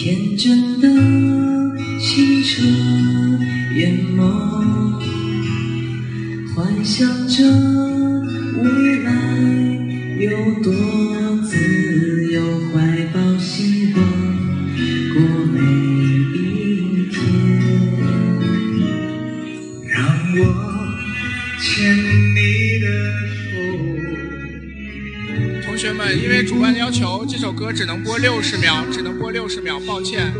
天真的清澈眼眸幻想着未来有多自由怀抱希望过每一天让我牵你的同学们，因为主办要求，这首歌只能播六十秒，只能播六十秒，抱歉。